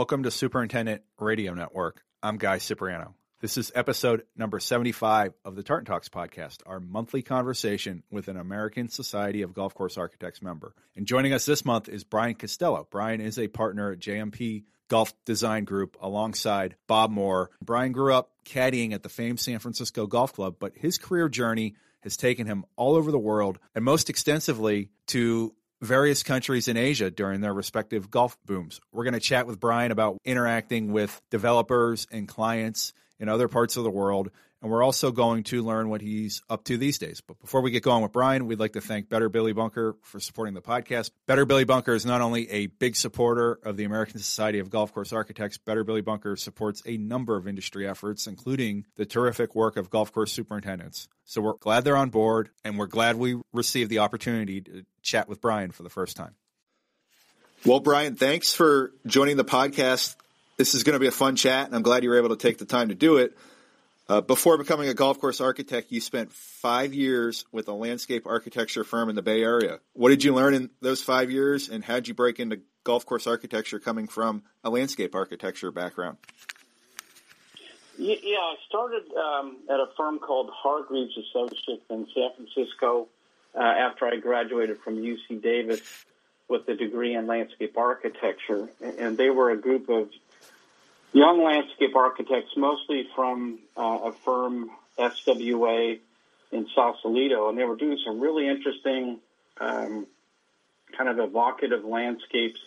Welcome to Superintendent Radio Network. I'm Guy Cipriano. This is episode number 75 of the Tartan Talks podcast, our monthly conversation with an American Society of Golf Course Architects member. And joining us this month is Brian Costello. Brian is a partner at JMP Golf Design Group alongside Bob Moore. Brian grew up caddying at the famed San Francisco Golf Club, but his career journey has taken him all over the world and most extensively to various countries in Asia during their respective golf booms. We're going to chat with Brian about interacting with developers and clients in other parts of the world. And we're also going to learn what he's up to these days. But before we get going with Brian, we'd like to thank Better Billy Bunker for supporting the podcast. Better Billy Bunker is not only a big supporter of the American Society of Golf Course Architects, Better Billy Bunker supports a number of industry efforts, including the terrific work of golf course superintendents. So we're glad they're on board, and we're glad we received the opportunity to chat with Brian for the first time. Well, Brian, thanks for joining the podcast. This is going to be a fun chat, and I'm glad you were able to take the time to do it. Uh, before becoming a golf course architect, you spent five years with a landscape architecture firm in the Bay Area. What did you learn in those five years, and how did you break into golf course architecture coming from a landscape architecture background? Yeah, I started um, at a firm called Hargreaves Associates in San Francisco uh, after I graduated from UC Davis with a degree in landscape architecture, and they were a group of young landscape architects, mostly from uh, a firm, SWA, in Sausalito, and they were doing some really interesting, um, kind of evocative landscapes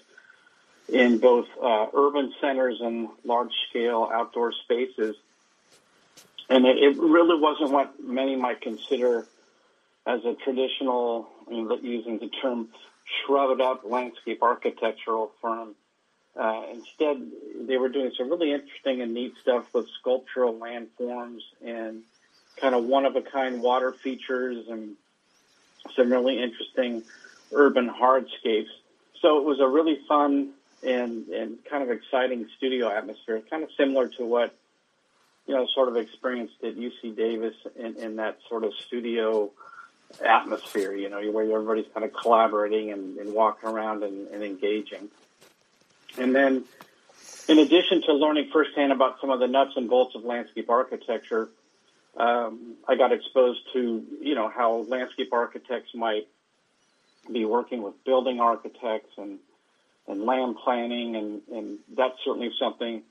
in both uh, urban centers and large-scale outdoor spaces. And it, it, really wasn't what many might consider as a traditional, using the term shrouded up landscape architectural firm. Uh, instead, they were doing some really interesting and neat stuff with sculptural landforms and kind of one of a kind water features and some really interesting urban hardscapes. So it was a really fun and, and kind of exciting studio atmosphere, kind of similar to what, you know, sort of experienced at UC Davis in, in that sort of studio atmosphere, you know, where everybody's kind of collaborating and, and walking around and, and engaging. And then, in addition to learning firsthand about some of the nuts and bolts of landscape architecture, um, I got exposed to, you know, how landscape architects might be working with building architects and, and land planning, and, and that's certainly something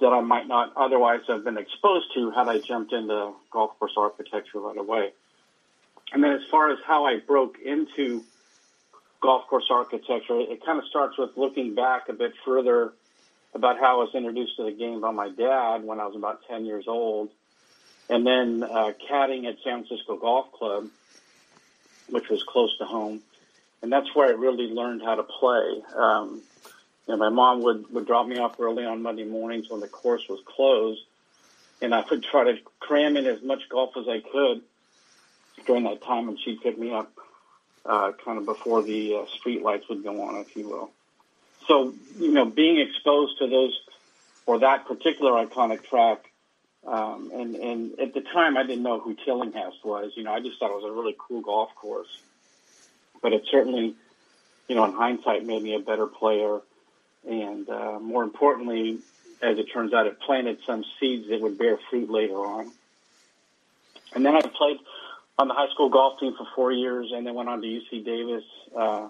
that I might not otherwise have been exposed to had I jumped into golf course architecture right away. And then as far as how I broke into golf course architecture, it kind of starts with looking back a bit further about how I was introduced to the game by my dad when I was about 10 years old. And then uh, caddying at San Francisco Golf Club, which was close to home. And that's where I really learned how to play. Um, you know, my mom would, would drop me off early on Monday mornings when the course was closed, and I would try to cram in as much golf as I could during that time, and she'd pick me up uh, kind of before the uh, street lights would go on, if you will. So, you know, being exposed to those or that particular iconic track, um, and, and at the time I didn't know who Tillinghast was. You know, I just thought it was a really cool golf course. But it certainly, you know, in hindsight, made me a better player. And uh, more importantly, as it turns out, it planted some seeds that would bear fruit later on. And then I played on the high school golf team for four years, and then went on to UC Davis uh,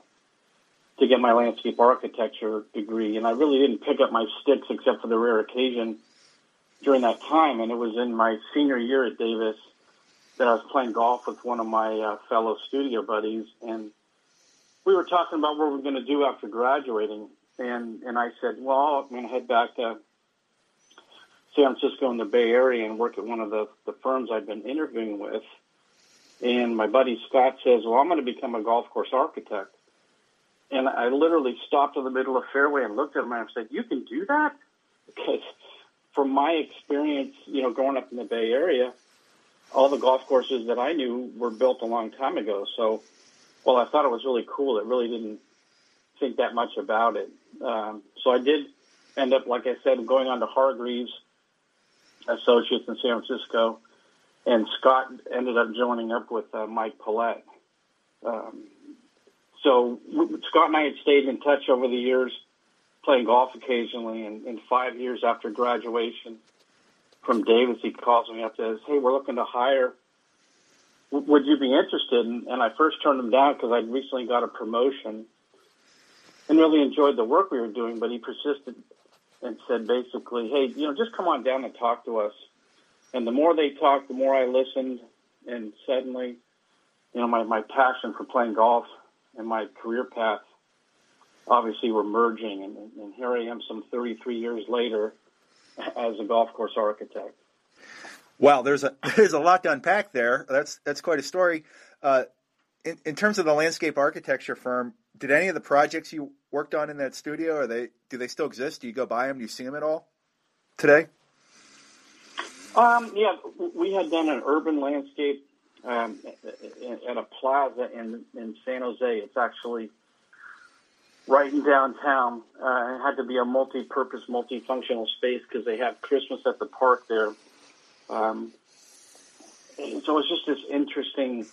to get my landscape architecture degree. And I really didn't pick up my sticks except for the rare occasion during that time. And it was in my senior year at Davis that I was playing golf with one of my uh, fellow studio buddies, and we were talking about what we are going to do after graduating. And and I said, well, I'm going to head back to San Francisco in the Bay Area and work at one of the, the firms I'd been interviewing with. And my buddy Scott says, well, I'm going to become a golf course architect. And I literally stopped in the middle of fairway and looked at him and I said, you can do that? Because from my experience, you know, growing up in the Bay Area, all the golf courses that I knew were built a long time ago. So, well, I thought it was really cool. It really didn't think that much about it. Um, so I did end up, like I said, going on to Hargreaves Associates in San Francisco and Scott ended up joining up with uh, Mike Poellot. Um, so Scott and I had stayed in touch over the years playing golf occasionally, and, and five years after graduation from Davis, he calls me up and says, "Hey, we're looking to hire. W- would you be interested?" And, and I first turned him down because I'd recently got a promotion and really enjoyed the work we were doing. But he persisted and said, basically, "Hey, you know, just come on down and talk to us." And the more they talked, the more I listened, and suddenly, you know, my my passion for playing golf and my career path obviously were merging, and, and here I am, some 33 years later, as a golf course architect. Wow, there's a there's a lot to unpack there. That's that's quite a story. Uh, in, in terms of the landscape architecture firm, did any of the projects you worked on in that studio, are they do they still exist? Do you go by them? Do you see them at all today? Um, yeah, we had done an urban landscape um, at a plaza in in San Jose. It's actually right in downtown. Uh, it had to be a multi-purpose, multifunctional space because they have Christmas at the park there. Um, so it's just this interesting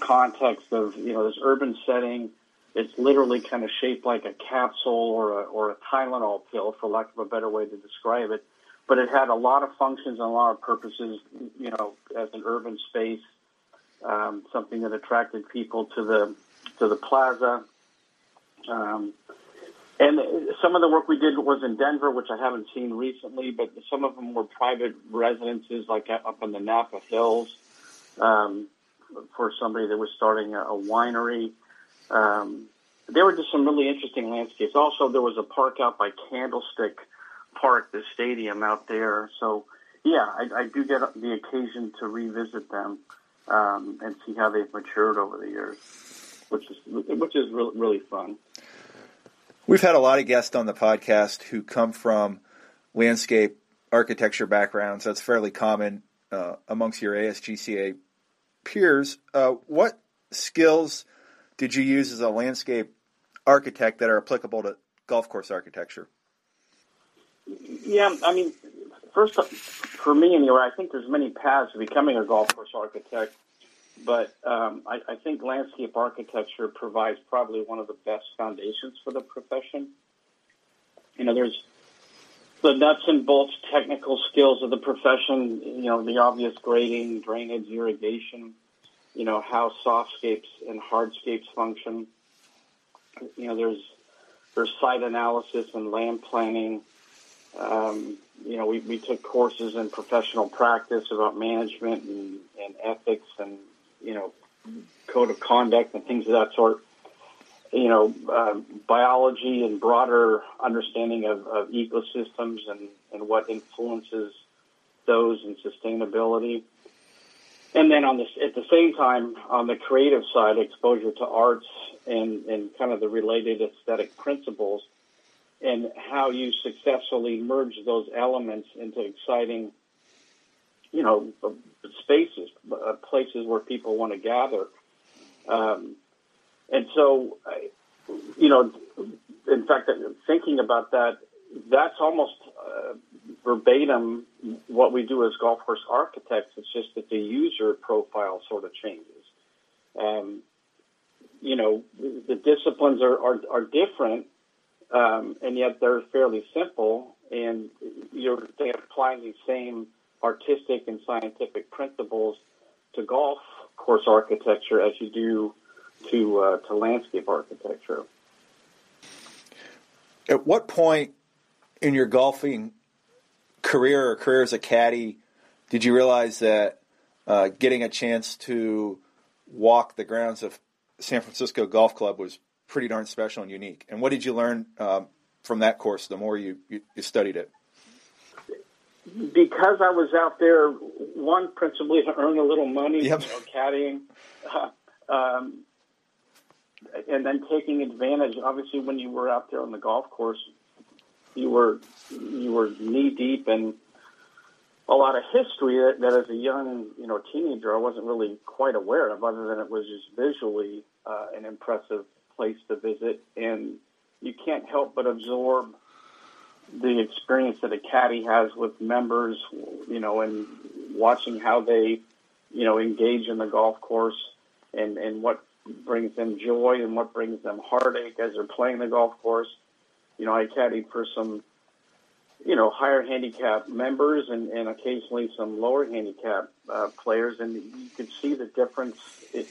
context of you know this urban setting. It's literally kind of shaped like a capsule or a, or a Tylenol pill, for lack of a better way to describe it. But it had a lot of functions and a lot of purposes. You know, as an urban space, um, something that attracted people to the to the plaza. Um, and some of the work we did was in Denver, which I haven't seen recently, but some of them were private residences, like up in the Napa Hills, um, for somebody that was starting a, winery. Um, there were just some really interesting landscapes. Also, there was a park out by Candlestick Park, the stadium out there. So, yeah, I, I do get the occasion to revisit them um, and see how they've matured over the years, which is which is really, really fun. We've had a lot of guests on the podcast who come from landscape architecture backgrounds. That's fairly common uh, amongst your ASGCA peers. Uh, what skills did you use as a landscape architect that are applicable to golf course architecture? Yeah, I mean, first for me anyway, I think there's many paths to becoming a golf course architect. But um, I, I think landscape architecture provides probably one of the best foundations for the profession. You know, there's the nuts and bolts technical skills of the profession, you know, the obvious grading, drainage, irrigation, you know, how softscapes and hardscapes function. You know, there's there's site analysis and land planning. Um, you know, we, we took courses in professional practice about management and, and ethics and you know, code of conduct and things of that sort. You know, uh, biology and broader understanding of, of ecosystems and, and what influences those and sustainability. And then on this, at the same time, on the creative side, exposure to arts and, and kind of the related aesthetic principles and how you successfully merge those elements into exciting you know, spaces, uh, places where people want to gather. Um, and so, you know, in fact, thinking about that, that's almost uh, verbatim what we do as golf course architects. It's just that the user profile sort of changes. Um, you know, the disciplines are, are, are different, um, and yet they're fairly simple, and you're applying these same artistic and scientific principles to golf course architecture as you do to uh, to landscape architecture. At what point in your golfing career or career as a caddy did you realize that uh, getting a chance to walk the grounds of San Francisco Golf Club was pretty darn special and unique? And what did you learn um, from that course the more you, you, you studied it? because I was out there, one principally to earn a little money, yep. you know, caddying, uh, um, and then taking advantage. Obviously, when you were out there on the golf course, you were you were knee deep in a lot of history that, that, as a young you know teenager, I wasn't really quite aware of, other than it was just visually uh, an impressive place to visit, and you can't help but absorb the experience that a caddy has with members, you know, and watching how they, you know, engage in the golf course and, and what brings them joy and what brings them heartache as they're playing the golf course. you know, I caddied for some, you know, higher handicap members and, and occasionally some lower handicap uh, players, and you could see the difference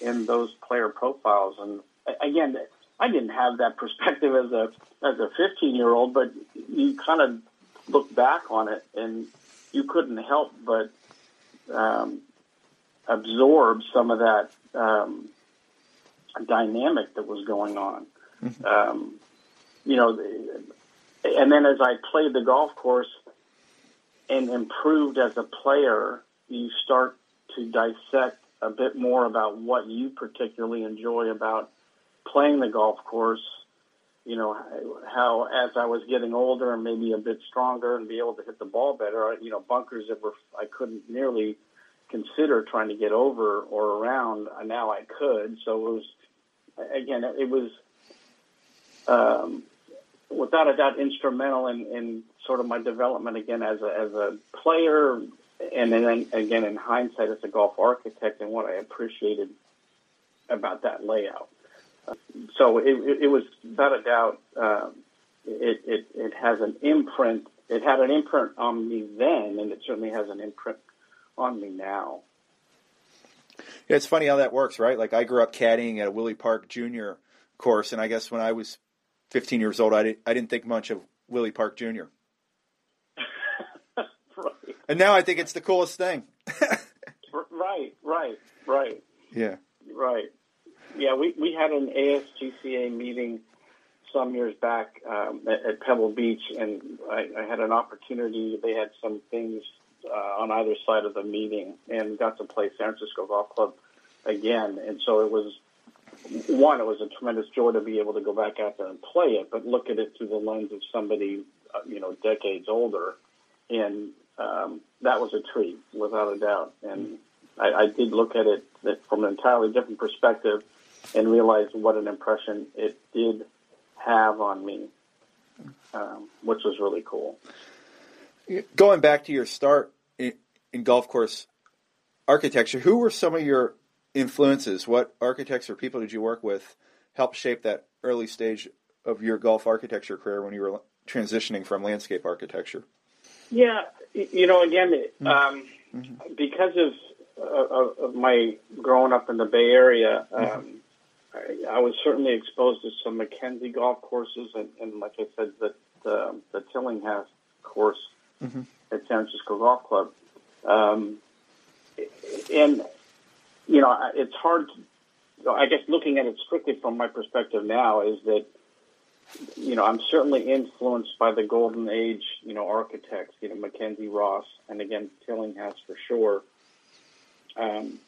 in those player profiles. And again, I didn't have that perspective as a as a 15 year old, but you kind of look back on it and you couldn't help but um, absorb some of that um, dynamic that was going on. Mm-hmm. Um, you know, and then as I played the golf course and improved as a player, you start to dissect a bit more about what you particularly enjoy about playing the golf course. You know how as I was getting older and maybe a bit stronger and be able to hit the ball better. You know bunkers that were I couldn't nearly consider trying to get over or around. Now I could. So it was again it was um, without a doubt instrumental in, in sort of my development again as a, as a player and then again in hindsight as a golf architect and what I appreciated about that layout. So it, it, it was without a doubt um, it, it, it has an imprint. It had an imprint on me then, and it certainly has an imprint on me now. Yeah, it's funny how that works, right? Like I grew up caddying at a Willie Park Jr. course, and I guess when I was 15 years old, I, did, I didn't think much of Willie Park Jr. right. And now I think it's the coolest thing. right, right, right. Yeah. Right. Yeah, we, we had an ASGCA meeting some years back um, at, at, Pebble Beach, and I, I, had an opportunity. They had some things uh, on either side of the meeting, and got to play San Francisco Golf Club again. And so it was one, it was a tremendous joy to be able to go back out there and play it, but look at it through the lens of somebody, uh, you know, decades older. And um, that was a treat, without a doubt. And I, I did look at it from an entirely different perspective and realize what an impression it did have on me, um, which was really cool. Going back to your start in, in golf course architecture, who were some of your influences? What architects or people did you work with help shape that early stage of your golf architecture career when you were transitioning from landscape architecture? Yeah, you know, again, mm-hmm. um, mm-hmm. because of, of, of my growing up in the Bay Area, mm-hmm. um. I, I, was certainly exposed to some Mackenzie golf courses, and, and like I said, the the, the Tillinghast course mm-hmm. at San Francisco Golf Club. Um, and you know, it's hard. To, I guess looking at it strictly from my perspective now is that, you know, I'm certainly influenced by the golden age, you know, architects, you know, Mackenzie Ross, and again, Tillinghast for sure. Um,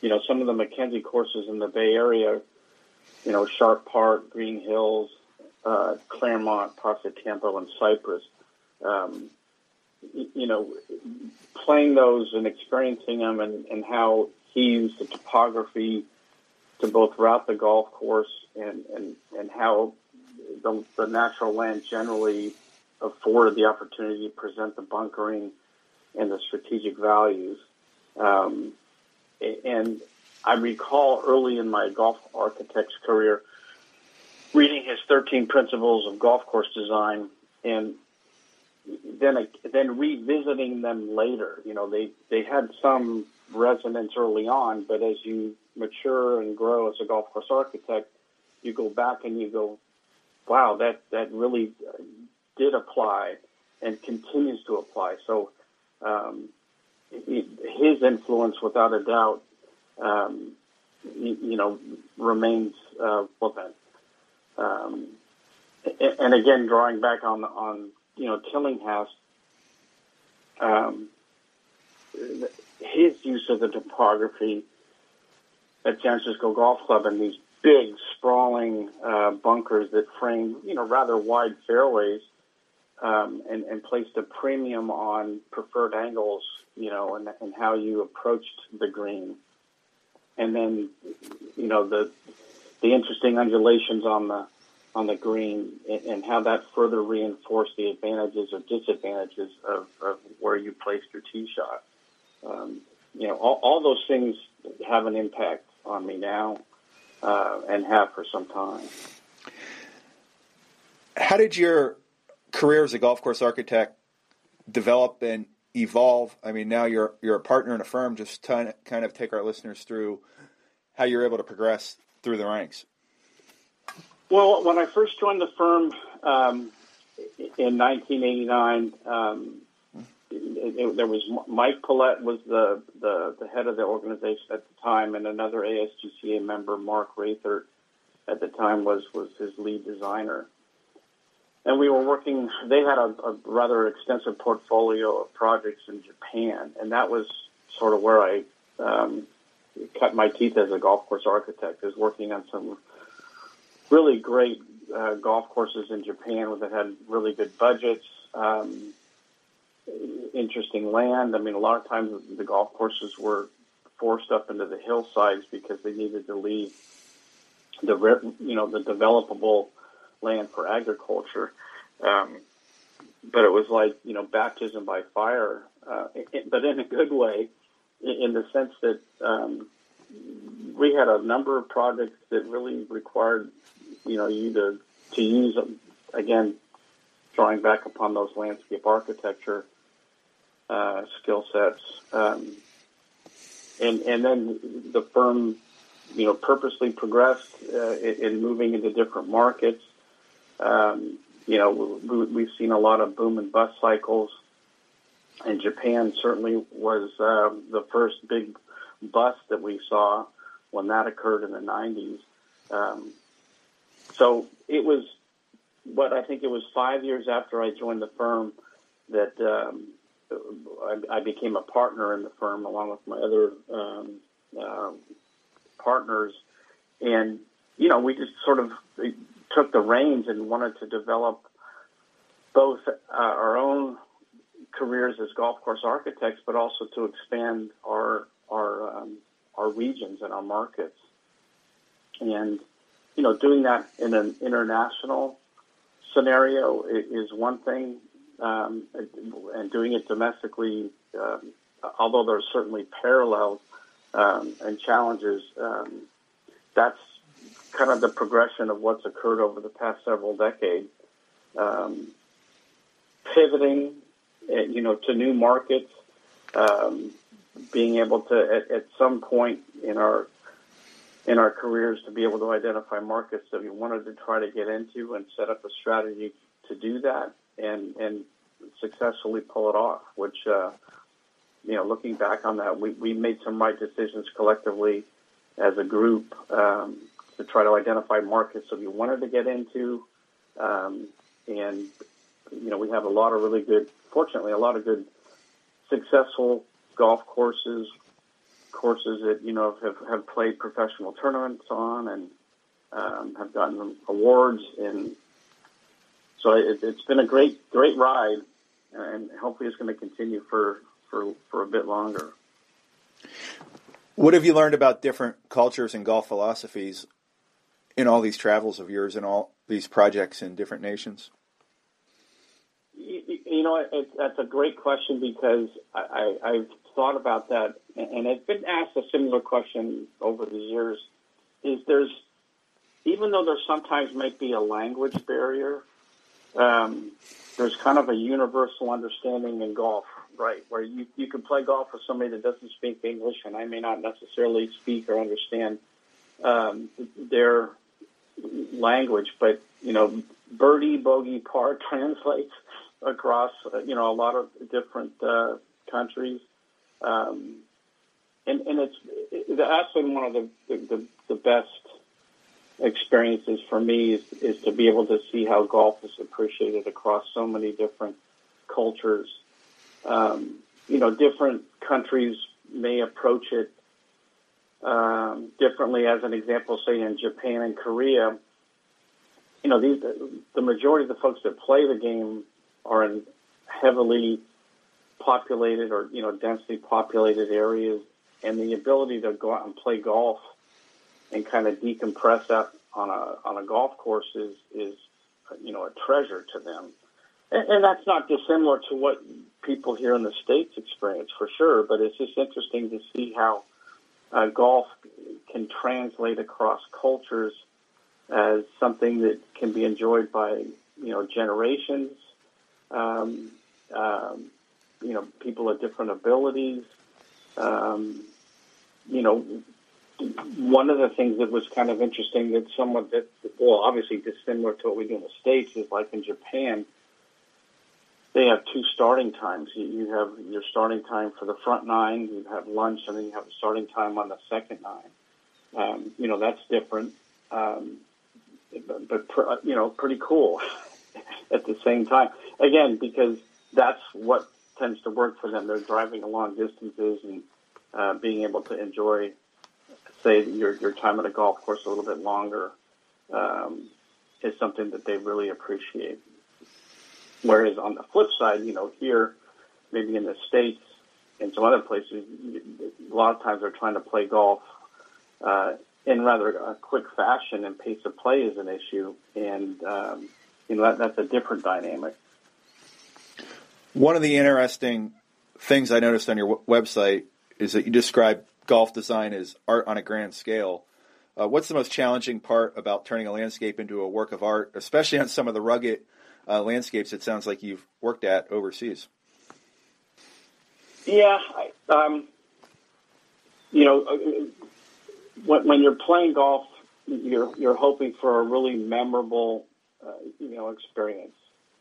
you know, some of the Mackenzie courses in the Bay Area, you know, Sharp Park, Green Hills, uh, Claremont, Pasatiempo, and Cypress. Um, you know, playing those and experiencing them and, and how he used the topography to both route the golf course and, and, and how the, the natural land generally afforded the opportunity to present the bunkering and the strategic values. Um, and I recall early in my golf architect's career reading his 13 principles of golf course design and then then revisiting them later. You know, they they had some resonance early on, but as you mature and grow as a golf course architect, you go back and you go, wow, that, that really did apply and continues to apply. So um, his influence, without a doubt, um, you, you, know, remains uh, then. Um, and again, drawing back on on you know Tillinghast, um, his use of the topography at San Francisco Golf Club and these big sprawling uh, bunkers that frame, you know, rather wide fairways, um, and, and placed a premium on preferred angles, you know, and, and how you approached the green, and then, you know, the the interesting undulations on the on the green, and, and how that further reinforced the advantages or disadvantages of, of where you placed your tee shot um, you know, all, all, those things have an impact on me now uh, and have for some time. How did your career as a golf course architect develop and evolve? I mean, now you're you're a partner in a firm. Just to kind of take our listeners through how you're able to progress through the ranks. Well, when I first joined the firm um, in 1989, um, it, it, there was Mike Poellot was the, the, the head of the organization at the time, and another ASGCA member, Mark Rathert, at the time was was his lead designer. And we were working. They had a, a rather extensive portfolio of projects in Japan, and that was sort of where I um, cut my teeth as a golf course architect. Is working on some really great uh, golf courses in Japan that had really good budgets. Um, interesting land. I mean, a lot of times the golf courses were forced up into the hillsides because they needed to leave the you know the developable land for agriculture. Um, but it was like you know baptism by fire, uh, it, but in a good way, in the sense that um, we had a number of projects that really required you know you to to use again drawing back upon those landscape architecture uh, skill sets. Um, and, and then the firm, you know, purposely progressed uh, in, in, moving into different markets. Um, you know, we, have seen a lot of boom and bust cycles. And Japan certainly was uh, the first big bust that we saw when that occurred in the 90s. Um, so it was what I think it was five years after I joined the firm that um, I, I became a partner in the firm along with my other um, uh, partners, and you know we just sort of took the reins and wanted to develop both uh, our own careers as golf course architects, but also to expand our our um, our regions and our markets, and you know doing that in an international scenario is one thing, um, and doing it domestically, um, although there's certainly parallels um, and challenges, um, that's kind of the progression of what's occurred over the past several decades. Um, pivoting, eh, you know, to new markets, um, being able to at, at some point in our in our careers to be able to identify markets that we wanted to try to get into and set up a strategy to do that and and successfully pull it off. Which uh, you know, looking back on that, we we made some right decisions collectively as a group um, to try to identify markets that we wanted to get into, um, and you know, we have a lot of really good, fortunately, a lot of good successful golf courses courses that you know have have played professional tournaments on and um, have gotten awards and so it, has been a great great ride and hopefully it's going to continue for for for a bit longer. What have you learned about different cultures and golf philosophies in all these travels of yours and all these projects in different nations? You, you know, it, that's a great question because I, I, I've thought about that, and I've been asked a similar question over the years. Is there's even though there sometimes might be a language barrier, um, there's kind of a universal understanding in golf, right? Where you, you can play golf with somebody that doesn't speak English, and I may not necessarily speak or understand um, their language, but you know, birdie, bogey, par translates across uh, you know a lot of different uh, countries. Um, and, and it's it, that's been one of the, the, the best experiences for me is, is to be able to see how golf is appreciated across so many different cultures. Um, you know, different countries may approach it um, differently. As an example, say in Japan and Korea, you know, these, the majority of the folks that play the game are in heavily populated or you know densely populated areas, and the ability to go out and play golf and kind of decompress that on a on a golf course is is you know a treasure to them, and, and that's not dissimilar to what people here in the states experience for sure. But it's just interesting to see how uh, golf can translate across cultures as something that can be enjoyed by you know generations, um, um, you know people of different abilities. Um, you know, one of the things that was kind of interesting that somewhat that well obviously dissimilar to what we do in the states is like in Japan they have two starting times. You, have your starting time for the front nine, you have lunch, and then you have a starting time on the second nine. Um, you know that's different, um, but, but pr- you know pretty cool at the same time. Again, because that's what tends to work for them. They're driving long distances and uh, being able to enjoy, say, your your time at a golf course a little bit longer um, is something that they really appreciate. Whereas on the flip side, you know, here, maybe in the States and some other places, a lot of times they're trying to play golf uh, in rather a quick fashion, and pace of play is an issue, and um, you know that, that's a different dynamic. One of the interesting things I noticed on your website is that you describe golf design as art on a grand scale. Uh, what's the most challenging part about turning a landscape into a work of art, especially on some of the rugged uh, landscapes it sounds like you've worked at overseas. Yeah, I, um, you know, uh, when, when, you're playing golf, you're you're hoping for a really memorable, uh, you know, experience.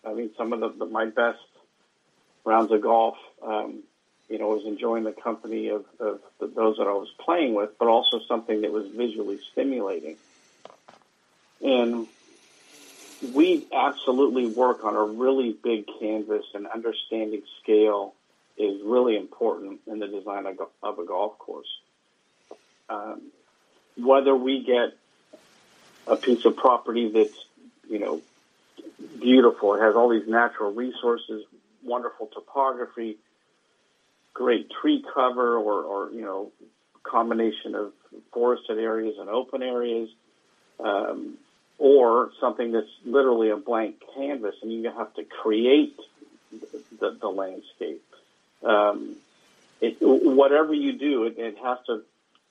I mean, some of the, the my best rounds of golf, um, you know, was enjoying the company of, of the, those that I was playing with, but also something that was visually stimulating. And we absolutely work on a really big canvas and understanding scale is really important in the design of, a golf course. Um, whether we get a piece of property that's, you know, beautiful, it has all these natural resources, wonderful topography, great tree cover, or, or you know, combination of forested areas and open areas, um, or something that's literally a blank canvas and you have to create the, the landscape. Um, it, whatever you do, it, it, has to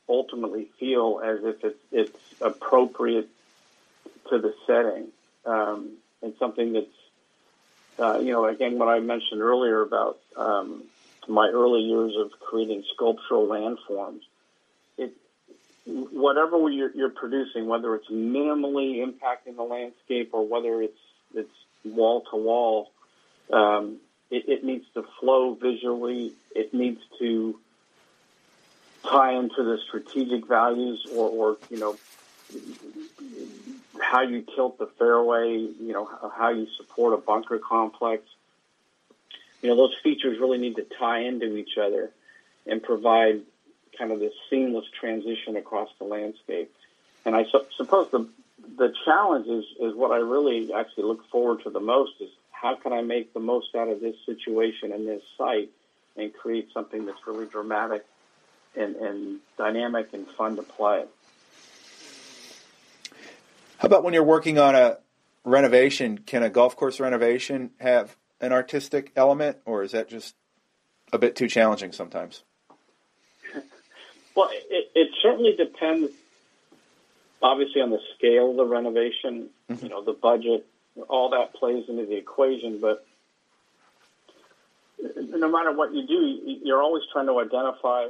ultimately feel as if it's, it's appropriate to the setting um, and something that's, uh, you know, again, what I mentioned earlier about um, my early years of creating sculptural landforms whatever you're, you're, producing, whether it's minimally impacting the landscape or whether it's it's wall to wall, um, it, it, needs to flow visually. It needs to tie into the strategic values or, or you know how you tilt the fairway. You know how you support a bunker complex. You know those features really need to tie into each other and provide kind of this seamless transition across the landscape. And I su- suppose the the challenge is is what I really actually look forward to the most is how can I make the most out of this situation and this site and create something that's really dramatic and, and dynamic and fun to play. How about when you're working on a renovation? Can a golf course renovation have an artistic element, or is that just a bit too challenging sometimes? Well, it, it certainly depends, obviously, on the scale of the renovation. Mm-hmm. You know, the budget, all that plays into the equation. But no matter what you do, you're always trying to identify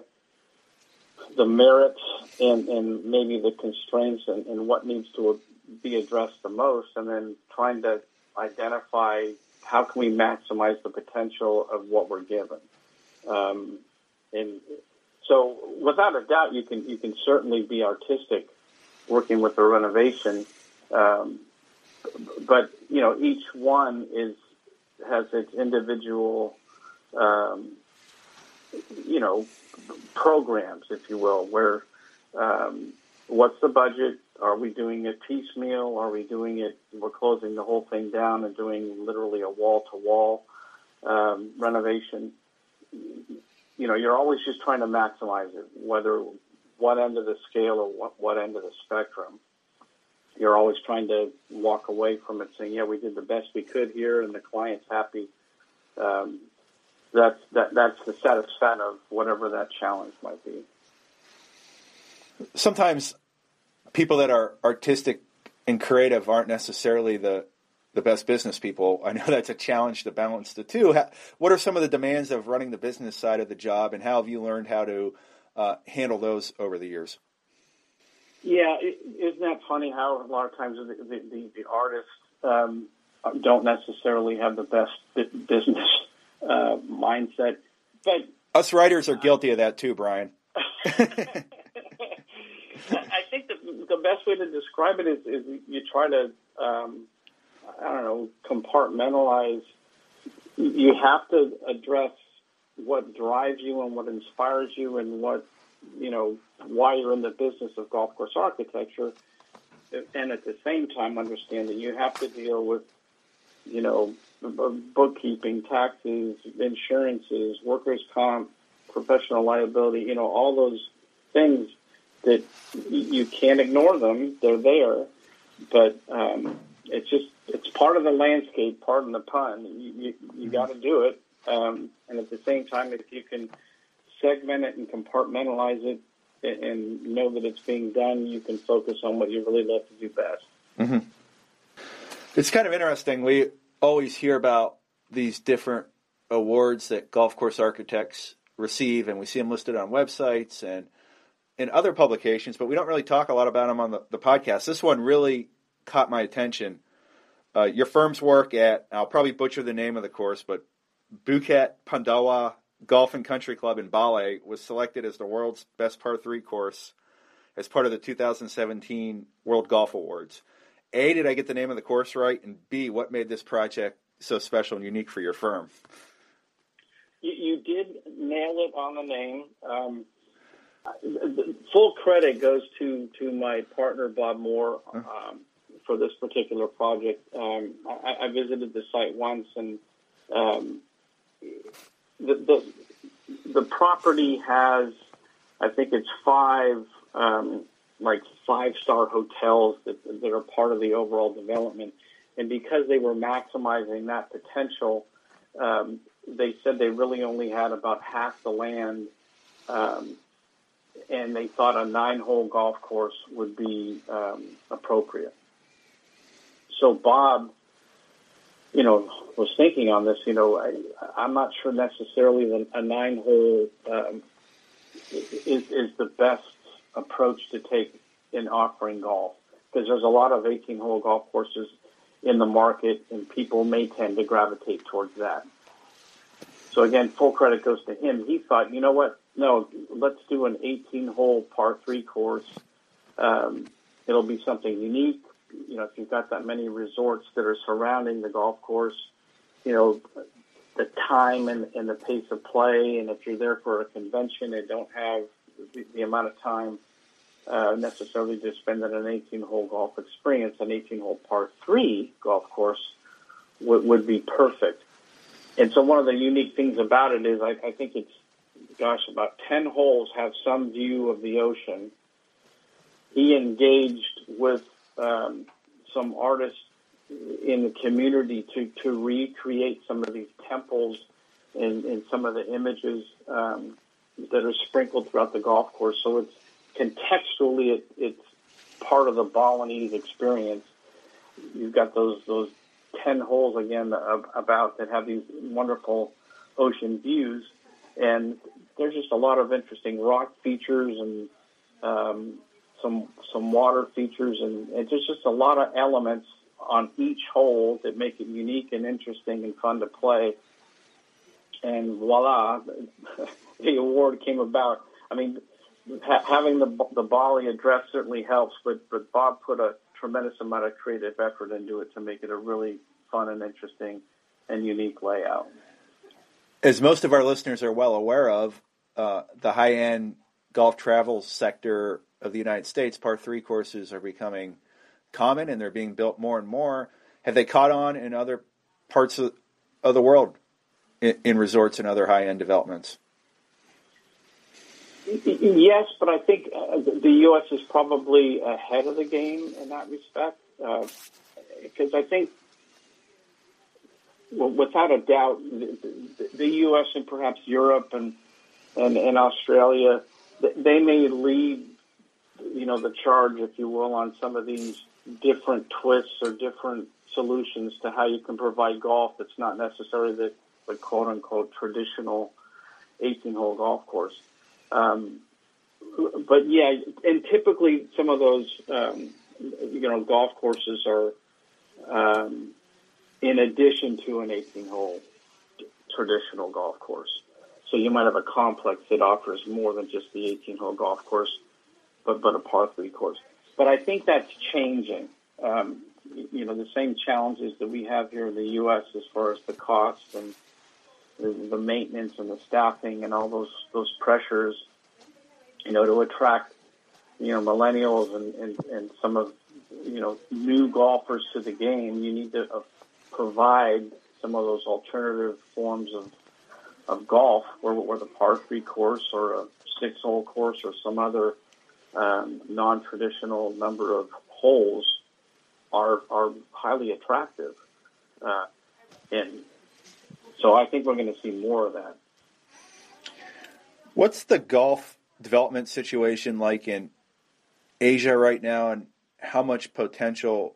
the merits and, and maybe the constraints and, and what needs to be addressed the most, and then trying to identify how can we maximize the potential of what we're given. Um, and so without a doubt, you can you can certainly be artistic working with the renovation, um, but you know each one is has its individual um, you know programs, if you will, where um, what's the budget? Are we doing it piecemeal? Are we doing it? We're closing the whole thing down and doing literally a wall to wall renovation you know, you're always just trying to maximize it, whether what end of the scale or what, what end of the spectrum. You're always trying to walk away from it saying, yeah, we did the best we could here and the client's happy. Um, that's, that, that's the satisfaction of whatever that challenge might be. Sometimes people that are artistic and creative aren't necessarily the the best business people. I know that's a challenge to balance the two. What are some of the demands of running the business side of the job, and how have you learned how to uh, handle those over the years? Yeah, isn't that funny how a lot of times the, the, the artists um, don't necessarily have the best business uh, mindset, but us writers are guilty of that too, Brian. I think the, the best way to describe it is, is you try to, um, I don't know, compartmentalize. You have to address what drives you and what inspires you and what, you know, why you're in the business of golf course architecture. And at the same time, understand that you have to deal with, you know, bookkeeping, taxes, insurances, workers' comp, professional liability, you know, all those things that you can't ignore them. They're there, but um, it's just it's part of the landscape. Pardon the pun. You you, you mm-hmm. got to do it, um, and at the same time, if you can segment it and compartmentalize it and know that it's being done, you can focus on what you really love to do best. Mm-hmm. It's kind of interesting. We always hear about these different awards that golf course architects receive, and we see them listed on websites and in other publications, but we don't really talk a lot about them on the, the podcast. This one really caught my attention. Uh, your firm's work at, I'll probably butcher the name of the course, but Bukit Pandawa Golf and Country Club in Bali was selected as the world's best par three course as part of the 2017 World Golf Awards. A, did I get the name of the course right? And B, what made this project so special and unique for your firm? You, you did nail it on the name. Um, full credit goes to to my partner Bob Moore um, for this particular project. Um, I, I, visited the site once, and um, the, the, the property has, I think it's five um, like five star hotels that that are part of the overall development, and because they were maximizing that potential, um, they said they really only had about half the land, um, and they thought a nine-hole golf course would be um, appropriate. So Bob, you know, was thinking on this. You know, I, I'm not sure necessarily that a nine-hole um, is is the best approach to take in offering golf because there's a lot of 18-hole golf courses in the market, and people may tend to gravitate towards that. So again, full credit goes to him. He thought, you know what? No, let's do an 18-hole par three course. Um, it'll be something unique. You know, if you've got that many resorts that are surrounding the golf course, you know, the time and, and the pace of play, and if you're there for a convention and don't have the, the amount of time uh, necessarily to spend at an 18-hole golf experience, an 18-hole par three golf course would, would be perfect. And so one of the unique things about it is I, I think it's, gosh, about 10 holes have some view of the ocean. He engaged with um, some artists in the community to, to recreate some of these temples and, and some of the images um, that are sprinkled throughout the golf course. So it's contextually, it, it's part of the Balinese experience. You've got those those ten holes again about that have these wonderful ocean views, and there's just a lot of interesting rock features and um, some some water features, and, and there's just a lot of elements on each hole that make it unique and interesting and fun to play. And voila, the award came about. I mean, ha- having the the Bali address certainly helps, but but Bob put a tremendous amount of creative effort into it to make it a really fun and interesting and unique layout. As most of our listeners are well aware of, uh, the high end golf travel sector of the United States, par three courses are becoming common and they're being built more and more. Have they caught on in other parts of, of the world in, in resorts and other high end developments? Yes, but I think uh, the U.S. is probably ahead of the game in that respect. Because uh, I think, well, without a doubt, the, the, U.S. and perhaps Europe and, and, and Australia, they may lead, you know, the charge, if you will, on some of these different twists or different solutions to how you can provide golf that's not necessarily the, the quote unquote traditional 18 hole golf course. Um, but yeah, and typically some of those, um, you know, golf courses are um, in addition to an 18 hole traditional golf course. So you might have a complex that offers more than just the 18 hole golf course, but, but a par three course. But I think that's changing. Um, you know, the same challenges that we have here in the U.S. as far as the cost and the, maintenance and the staffing and all those, those pressures, you know, to attract, you know, millennials and, and, and some of, you know, new golfers to the game, you need to uh, provide some of those alternative forms of of golf, where the par three course or a six hole course or some other um, non traditional number of holes are are highly attractive, uh, and so I think we're going to see more of that. What's the golf development situation like in Asia right now, and how much potential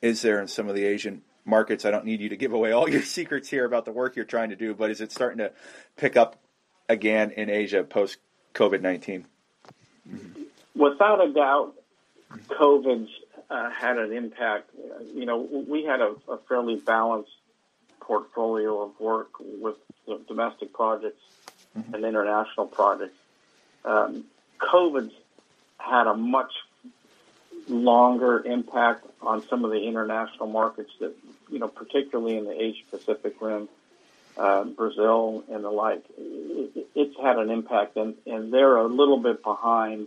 is there in some of the Asian markets. I don't need you to give away all your secrets here about the work you're trying to do, but is it starting to pick up again in Asia post COVID 19? Without a doubt, COVID's uh, had an impact. You know, we had a, a fairly balanced portfolio of work with you know, domestic projects mm-hmm. and international projects. Um, COVID's had a much longer impact on some of the international markets that you know, particularly in the Asia Pacific Rim, uh, Brazil and the like, it's had an impact, and, and they're a little bit behind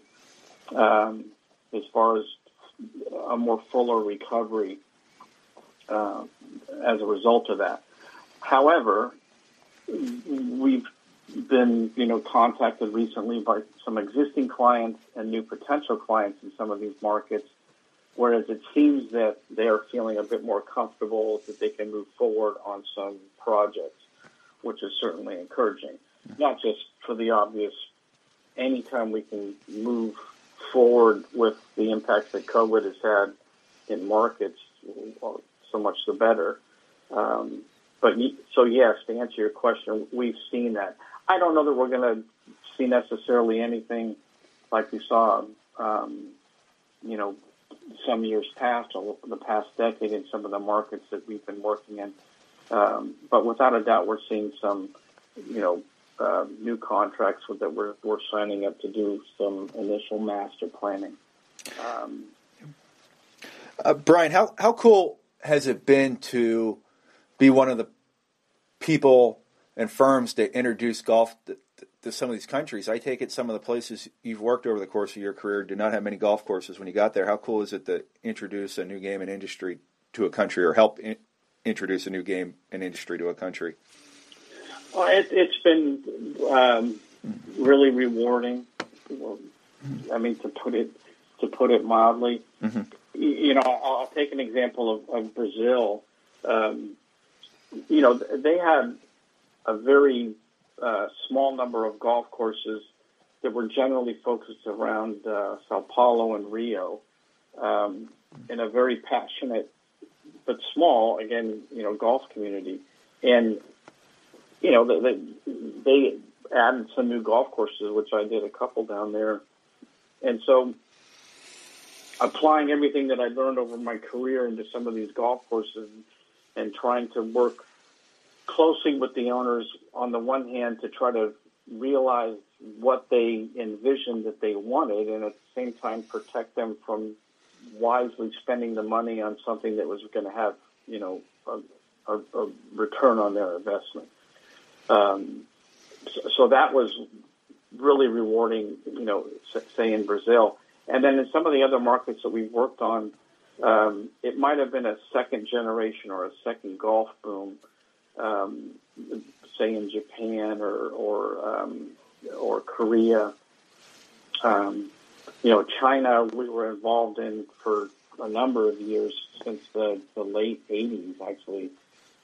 um, as far as a more fuller recovery uh, as a result of that. However, we've been, you know, contacted recently by some existing clients and new potential clients in some of these markets whereas it seems that they are feeling a bit more comfortable that they can move forward on some projects, which is certainly encouraging. Not just for the obvious, anytime we can move forward with the impacts that COVID has had in markets, so much the better. Um, but so yes, to answer your question, we've seen that. I don't know that we're going to see necessarily anything like we saw, um, you know, some years past, or the past decade, in some of the markets that we've been working in. Um, but without a doubt, we're seeing some, you know, uh, new contracts that we're, we're signing up to do some initial master planning. Um, uh, Brian, how how cool has it been to be one of the people and firms that introduce golf to some of these countries. I take it some of the places you've worked over the course of your career did not have many golf courses when you got there. How cool is it to introduce a new game and industry to a country or help in, introduce a new game and industry to a country? Well, it, has been um, really rewarding. I mean, to put it to put it mildly, mm-hmm. you know, I'll, I'll, take an example of, of Brazil. Um, you know, they had a very uh, small number of golf courses that were generally focused around uh, Sao Paulo and Rio, um, in a very passionate but small, again, you know, golf community. And you know, they, they added some new golf courses, which I did a couple down there. And so, applying everything that I learned over my career into some of these golf courses and trying to work closely with the owners on the one hand to try to realize what they envisioned that they wanted and at the same time protect them from wisely spending the money on something that was going to have, you know, a, a, a return on their investment. Um, so, so that was really rewarding, you know, say in Brazil. And then in some of the other markets that we've worked on, um, it might have been a second generation or a second golf boom um, say in Japan or or um, or Korea. Um, you know, China we were involved in for a number of years since the, the late 80s. Actually,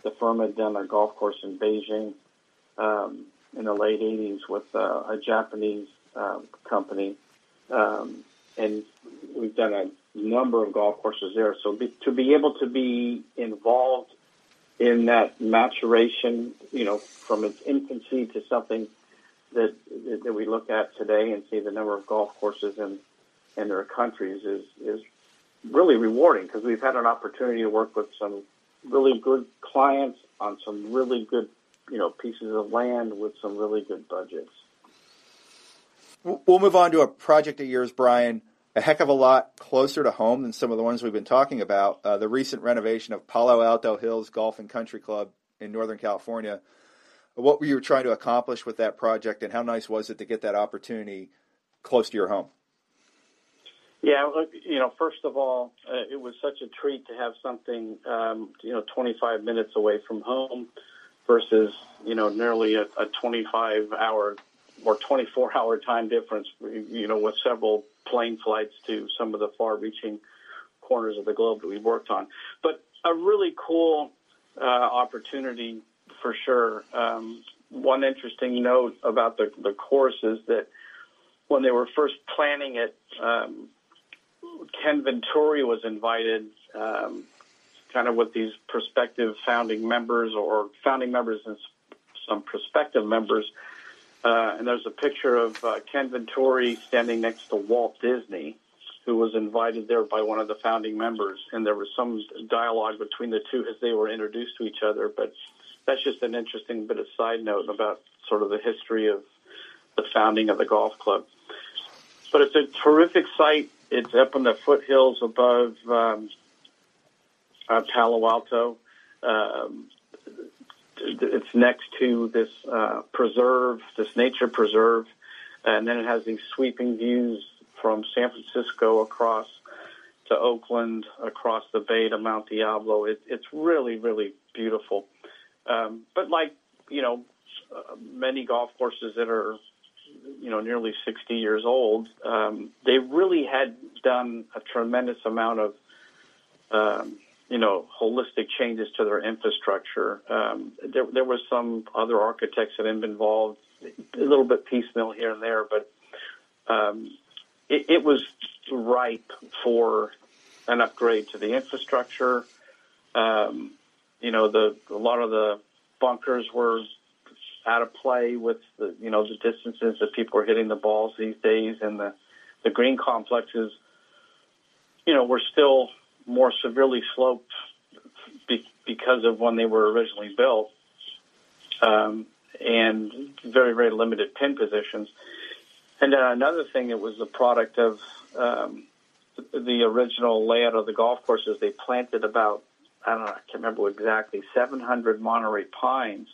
the firm had done a golf course in Beijing um, in the late 80s with uh, a Japanese uh, company, um, and we've done a number of golf courses there. So be, to be able to be involved in that maturation, you know, from its infancy to something that that we look at today and see the number of golf courses in in their countries is is really rewarding because we've had an opportunity to work with some really good clients on some really good, you know, pieces of land with some really good budgets. We'll move on to a project of yours, Brian, a heck of a lot closer to home than some of the ones we've been talking about. Uh, the recent renovation of Palo Alto Hills Golf and Country Club in Northern California. What were you trying to accomplish with that project, and how nice was it to get that opportunity close to your home? Yeah, you know, first of all, uh, it was such a treat to have something, um, you know, 25 minutes away from home versus, you know, nearly a, a 25 hour or 24 hour time difference, you know, with several plane flights to some of the far reaching corners of the globe that we worked on. But a really cool uh, opportunity for sure. Um, one interesting note about the, the course is that when they were first planning it, um, Ken Venturi was invited, um, kind of with these prospective founding members or founding members and some prospective members. Uh, and there's a picture of uh, Ken Venturi standing next to Walt Disney, who was invited there by one of the founding members. And there was some dialogue between the two as they were introduced to each other. But that's just an interesting bit of side note about sort of the history of the founding of the golf club. But it's a terrific site. It's up in the foothills above um, uh, Palo Alto. Um, it's next to this uh, preserve, this nature preserve, and then it has these sweeping views from San Francisco across to Oakland, across the bay to Mount Diablo. It, it's really, really beautiful. Um, but like you know, uh, many golf courses that are you know nearly 60 years old, um, they really had done a tremendous amount of um, you know holistic changes to their infrastructure. Um, there, there was some other architects that had been involved, a little bit piecemeal here and there, but um, it, it was ripe for an upgrade to the infrastructure. Um, you know, the a lot of the bunkers were out of play with the you know the distances that people are hitting the balls these days, and the the green complexes, you know, were still more severely sloped be, because of when they were originally built, um, and very very limited pin positions. And then another thing, it was the product of um, the original layout of the golf courses. They planted about I don't know, I can't remember exactly, 700 Monterey pines,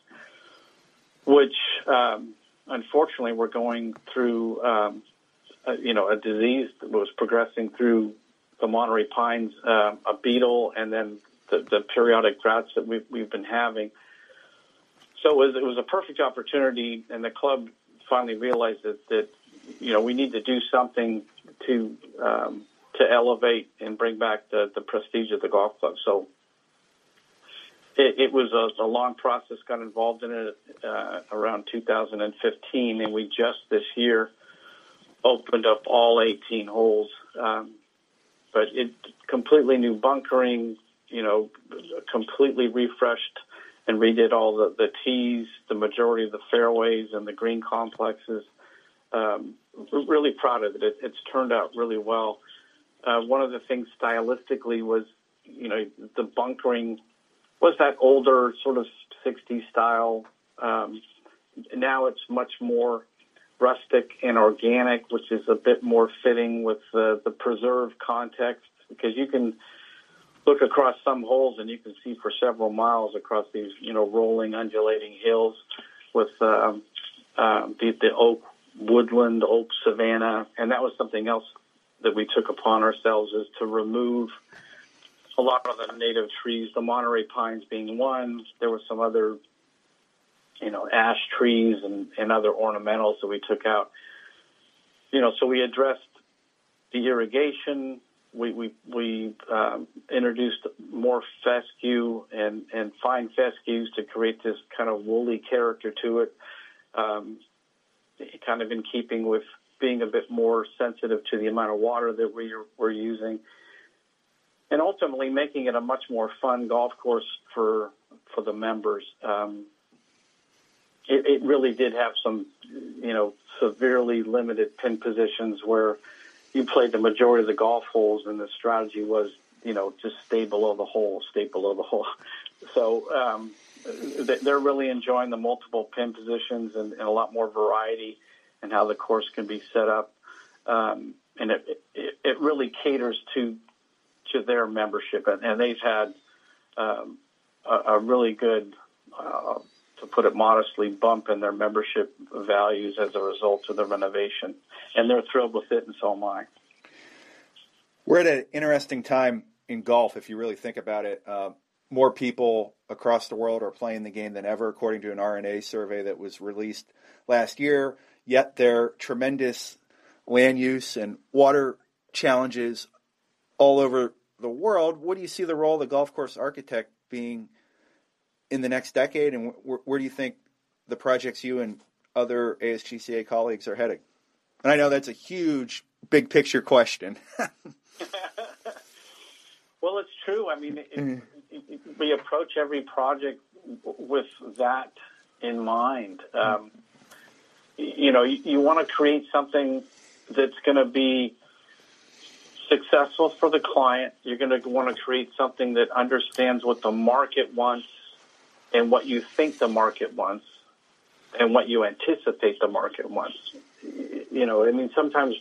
which um, unfortunately were going through, um, a, you know, a disease that was progressing through the Monterey pines, uh, a beetle, and then the, the periodic droughts that we've, we've been having. So it was, it was a perfect opportunity, and the club finally realized that, that you know, we need to do something to um, to elevate and bring back the, the prestige of the golf club. So it, it was a, a, long process. Got involved in it uh, around 2015, and we just this year opened up all 18 holes. Um, but it completely new bunkering, you know, completely refreshed and redid all the, the tees, the majority of the fairways and the green complexes. Um, really proud of it. it. It's turned out really well. Uh, one of the things stylistically was, you know, the bunkering was that older sort of 60s style. Um, now it's much more rustic and organic, which is a bit more fitting with the, the preserved context because you can look across some holes and you can see for several miles across these, you know, rolling, undulating hills with um, uh, the, the oak woodland, oak savanna, and that was something else that we took upon ourselves is to remove – a lot of the native trees, the Monterey pines being one. There were some other, you know, ash trees and, and other ornamentals that we took out. You know, so we addressed the irrigation. We we we um, introduced more fescue and and fine fescues to create this kind of woolly character to it, um, kind of in keeping with being a bit more sensitive to the amount of water that we we're using and ultimately making it a much more fun golf course for for the members. Um, it, it really did have some, you know, severely limited pin positions where you played the majority of the golf holes, and the strategy was, you know, just stay below the hole, stay below the hole. So um, they're really enjoying the multiple pin positions and, and a lot more variety and how the course can be set up. Um, and it, it, it really caters to to their membership, and, and they've had um, a, a really good, uh, to put it modestly, bump in their membership values as a result of the renovation, and they're thrilled with it, and so am I. We're at an interesting time in golf, if you really think about it. Uh, more people across the world are playing the game than ever, according to an R&A survey that was released last year. Yet there are tremendous land use and water challenges all over the world. What do you see the role of the golf course architect being in the next decade, and where, where do you think the projects you and other ASGCA colleagues are heading? And I know that's a huge, big picture question. well, it's true. I mean, it, mm-hmm. it, we approach every project with that in mind. Um, you know, you, you want to create something that's going to be successful for the client. You're going to want to create something that understands what the market wants and what you think the market wants and what you anticipate the market wants. You know, I mean, sometimes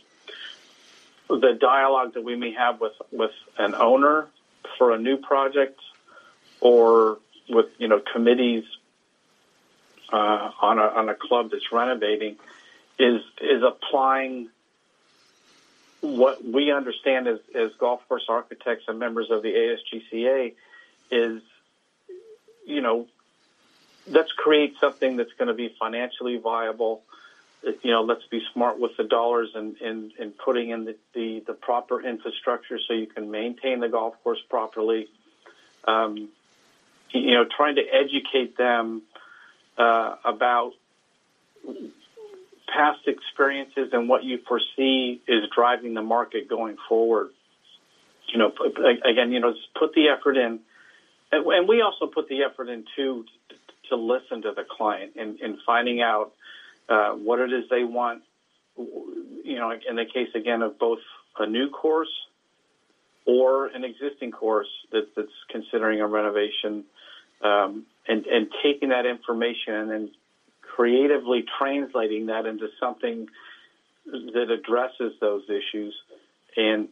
the dialogue that we may have with, with an owner for a new project or with, you know, committees uh, on, a, on a club that's renovating is, is applying what we understand as, as golf course architects and members of the ASGCA is, you know, let's create something that's going to be financially viable. You know, let's be smart with the dollars and, and, and putting in the, the, the proper infrastructure so you can maintain the golf course properly. Um, you know, trying to educate them uh, about past experiences and what you foresee is driving the market going forward. You know, again, you know, just put the effort in, and we also put the effort in too to listen to the client and, and finding out uh, what it is they want. You know, in the case again of both a new course or an existing course that, that's considering a renovation, um, and, and taking that information and creatively translating that into something that addresses those issues and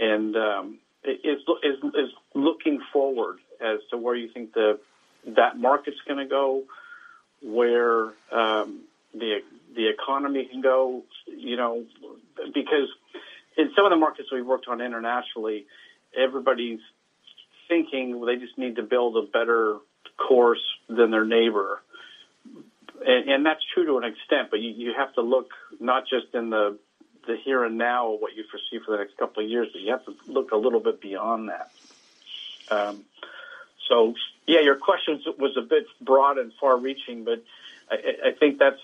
and um, is, is is looking forward as to where you think the that market's going to go, where um, the the economy can go. You know, because in some of the markets we've worked on internationally, everybody's thinking they just need to build a better course than their neighbor and, and that's true to an extent, but you, you have to look not just in the the here and now, of what you foresee for the next couple of years, but you have to look a little bit beyond that. Um, so, yeah, your question was a bit broad and far-reaching, but I, I think that's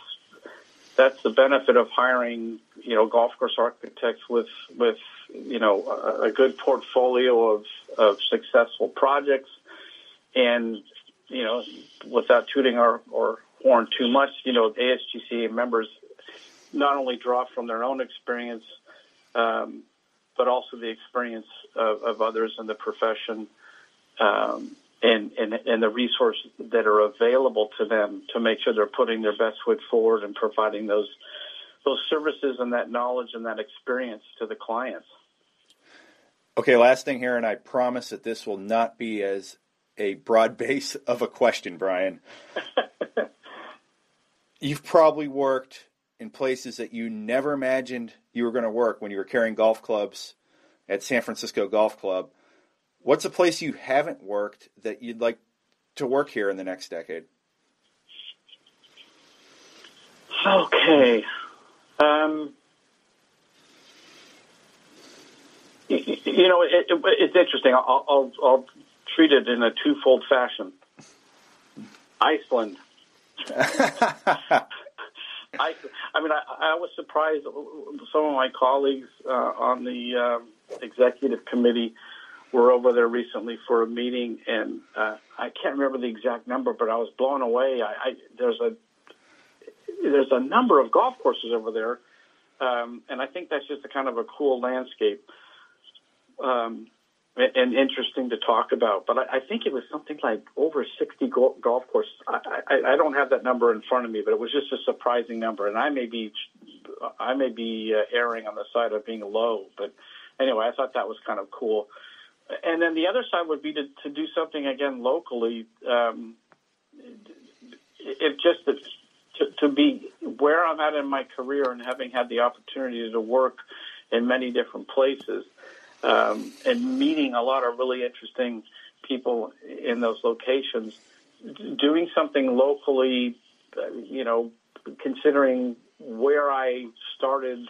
that's the benefit of hiring, you know, golf course architects with with you know a, a good portfolio of of successful projects, and you know, without tooting our or horn too much. You know, ASGCA members not only draw from their own experience, um, but also the experience of, of, others in the profession um, and, and, and the resources that are available to them to make sure they're putting their best foot forward and providing those those services and that knowledge and that experience to the clients. Okay, last thing here, and I promise that this will not be as a broad base of a question, Brian. you've probably worked in places that you never imagined you were going to work when you were carrying golf clubs at San Francisco Golf Club. What's a place you haven't worked that you'd like to work here in the next decade? Okay. Um, you know, it, it, it's interesting. I'll, I'll, I'll treat it in a twofold fashion. Iceland I, I mean, I, I was surprised. Some of my colleagues uh, on the um, executive committee were over there recently for a meeting, and uh, I can't remember the exact number, but I was blown away. I, I there's a there's a number of golf courses over there, um, and I think that's just a kind of a cool landscape. Um, and interesting to talk about. But I, I think it was something like over 60 go- golf courses. I, I, I don't have that number in front of me, but it was just a surprising number. And I may be, I may be uh, erring on the side of being low, but anyway, I thought that was kind of cool. And then the other side would be to, to do something again locally. Um, if just to, to, to be where I'm at in my career and having had the opportunity to work in many different places um, and meeting a lot of really interesting people in those locations, doing something locally, uh, you know, considering where I started,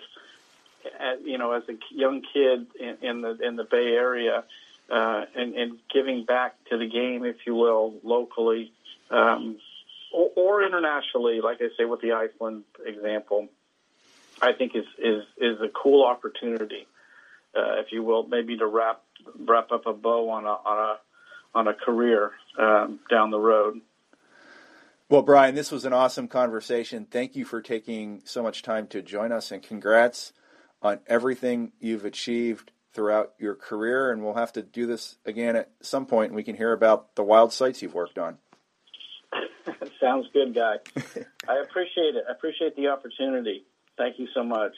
at, you know, as a young kid in, in the in the Bay Area, uh, and, and giving back to the game, if you will, locally um, or, or internationally, like I say with the Iceland example, I think is is is a cool opportunity uh, if you will, maybe to wrap wrap up a bow on a on a on a career um, down the road. Well, Brian, this was an awesome conversation. Thank you for taking so much time to join us, and congrats on everything you've achieved throughout your career. And we'll have to do this again at some point, and we can hear about the wild sites you've worked on. Sounds good, guy. I appreciate it. I appreciate the opportunity. Thank you so much.